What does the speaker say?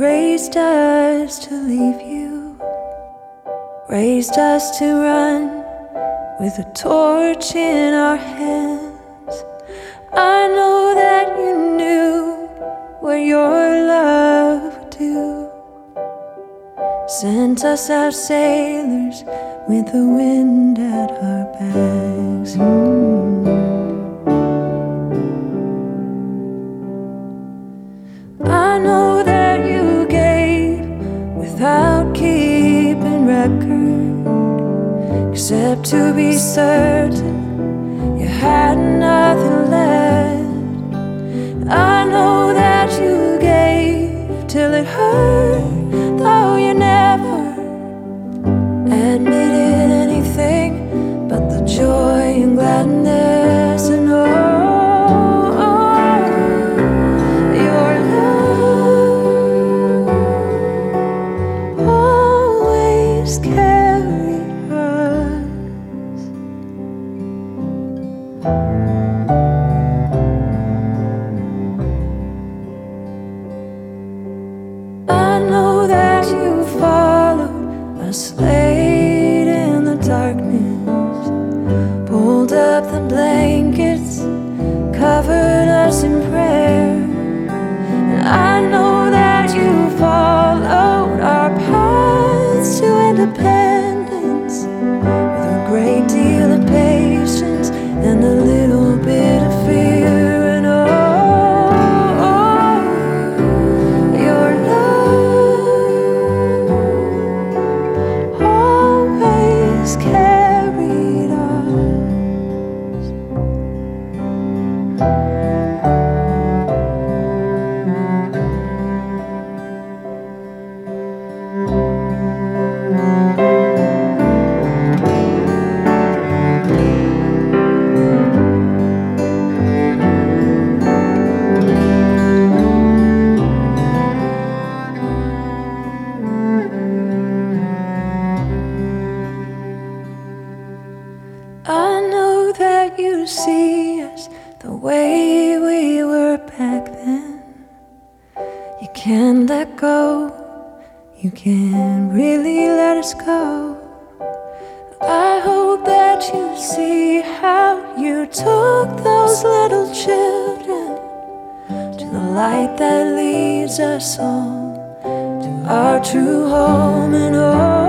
raised us to leave you, raised us to run with a torch in our hands. I know that you knew what your love would do. Sent us out sailors with the wind at our backs. Mm. I know to be certain you had nothing left. I know that you gave till it hurt, though you never admitted anything but the joy and gladness and oh, your covered us in prayer. And I know that you followed you see us the way we were back then. You can't let go, you can't really let us go. I hope that you see how you took those little children to the light that leads us all to our true home and oh.